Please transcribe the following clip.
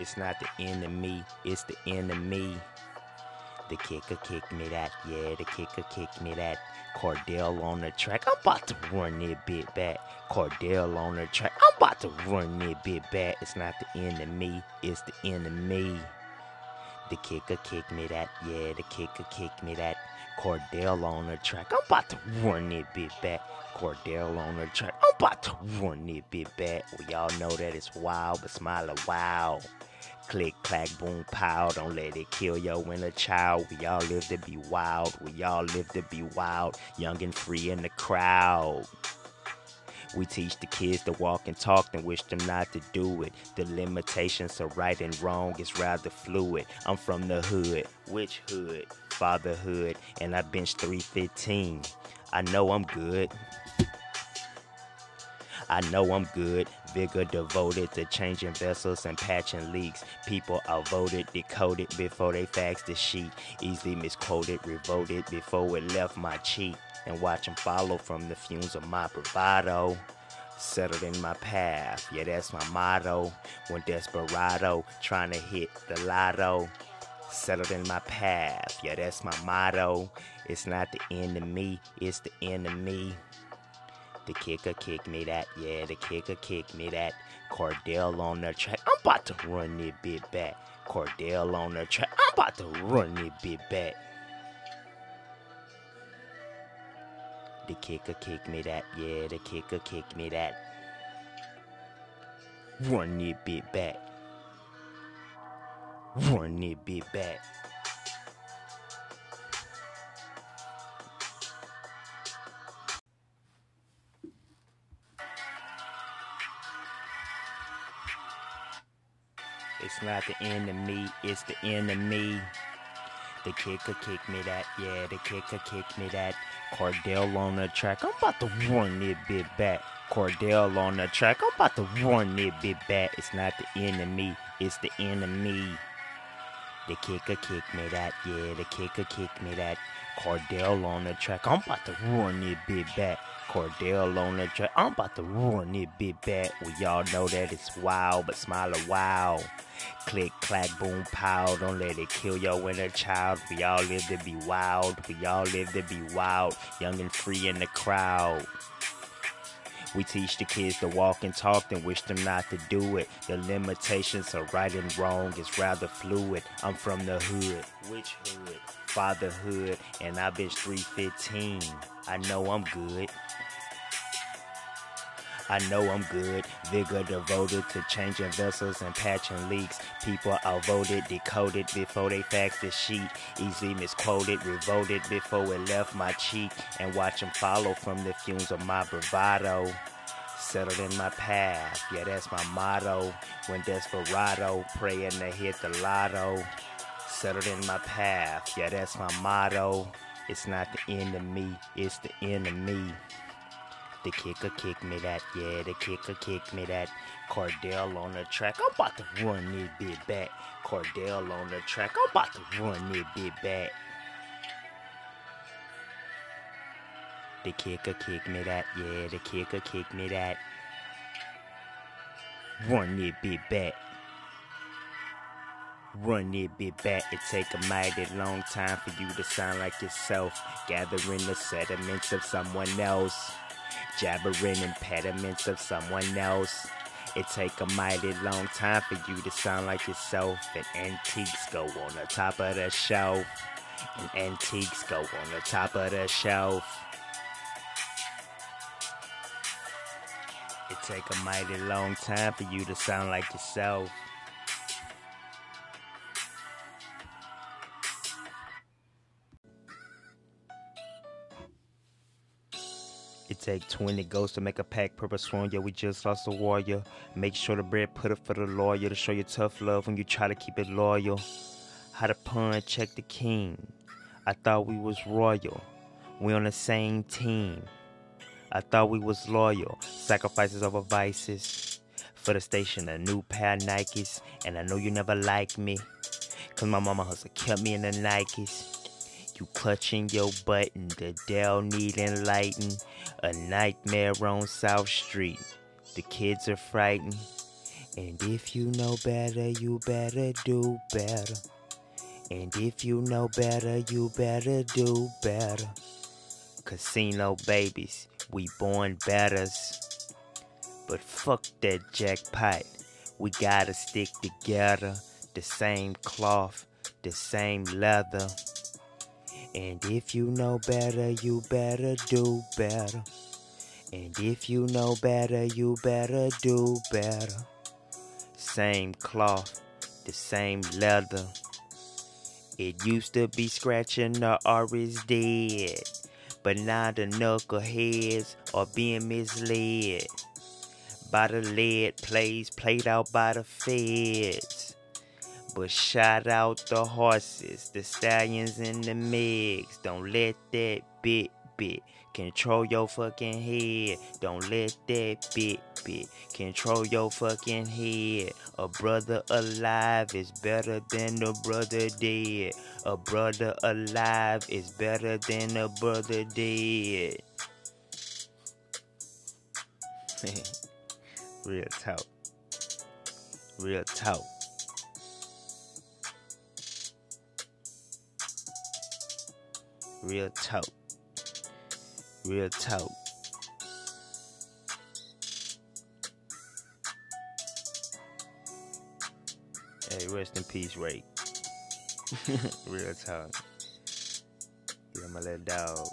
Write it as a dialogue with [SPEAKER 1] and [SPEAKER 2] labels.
[SPEAKER 1] It's not the enemy, it's the enemy. The kicker kick me that, yeah, the kicker kick me that. Cordell on the track, I'm about to run that bit back. Cordell on the track, I'm about to run that bit back. It's not the enemy, it's the enemy. The kicker kick me that, yeah, the kicker kick me that. Cordell on the track, I'm about to run it bit back. Cordell on the track, I'm about to run it bit back. We all know that it's wild, but smile a wow. Click, clack, boom, pow. Don't let it kill your inner child. We all live to be wild. We all live to be wild. Young and free in the crowd. We teach the kids to walk and talk and wish them not to do it. The limitations of right and wrong is rather fluid. I'm from the hood. Which hood? Fatherhood. And I bench 315. I know I'm good. I know I'm good. Vigor devoted to changing vessels and patching leaks. People are voted, decoded before they fax the sheet. Easily misquoted, revolted before it left my cheek. And watch follow from the fumes of my bravado. Settled in my path, yeah, that's my motto. When desperado, trying to hit the lotto. Settled in my path, yeah, that's my motto. It's not the enemy, it's the enemy. The kicker kick me that, yeah, the kicker kick me that. Cordell on the track, I'm about to run it bit back. Cordell on the track, I'm about to run it bit back. The kicker kick me that, yeah, the kicker kick me that. Run it bit back. Run it bit back. It's not the enemy, it's the enemy. The kicker kick me that, yeah, the kicker kick me that. Cordell on the track, I'm about to run it bit back. Cordell on the track, I'm about to run it bit back. It's not the enemy, it's the enemy. The kicker kick me that, yeah, the kicker kick me that. Cordell on the track, I'm about to run it bit back. Cordell on the track, I'm about to run it bit back. We all know that it's wild, but smile a wow. Click, clack, boom, pow. Don't let it kill your inner child. We all live to be wild. We all live to be wild. Young and free in the crowd. We teach the kids to walk and talk and wish them not to do it. The limitations of right and wrong is rather fluid. I'm from the hood. Which hood? Fatherhood. And I've been 315. I know I'm good. I know I'm good. Vigor devoted to changing vessels and patching leaks. People are voted, decoded before they fax the sheet. Easily misquoted, revolted before it left my cheek. And watch them follow from the fumes of my bravado. Settled in my path, yeah, that's my motto. When desperado, praying to hit the lotto. Settled in my path, yeah, that's my motto. It's not the enemy, it's the enemy. The kicker kick me that, yeah, the kicker kick me that. Cordell on the track, I'm about to run this bit back. Cordell on the track, I'm about to run this bit back. The kicker kick me that, yeah, the kicker kick me that. Run this bit back. Run it bit back, it take a mighty long time for you to sound like yourself. Gathering the sediments of someone else jabbering impediments of someone else. It take a mighty long time for you to sound like yourself. And antiques go on the top of the shelf. And antiques go on the top of the shelf. It take a mighty long time for you to sound like yourself. Take 20 ghosts to make a pack, purpose sworn, yeah, we just lost a warrior. Make sure the bread put it for the lawyer to show you tough love when you try to keep it loyal. How to pun check the king. I thought we was royal. We on the same team. I thought we was loyal. Sacrifices over vices. For the station, a new pair of Nikes. And I know you never liked me. Cause my mama hustle kept me in the Nikes. You clutching your button, the Dell need enlighten. A nightmare on South Street. The kids are frightened. And if you know better, you better do better. And if you know better, you better do better. Casino babies, we born betters. But fuck that jackpot, we gotta stick together. The same cloth, the same leather. And if you know better, you better do better. And if you know better, you better do better. Same cloth, the same leather. It used to be scratching the R is dead. But now the knuckleheads are being misled by the lead plays played out by the feds. But shout out the horses, the stallions, and the migs. Don't let that bit bit control your fucking head. Don't let that bit bit control your fucking head. A brother alive is better than a brother dead. A brother alive is better than a brother dead. Real talk. Real talk. Real talk. Real talk. Hey, rest in peace, Ray. Real talk. Yeah, my little dog.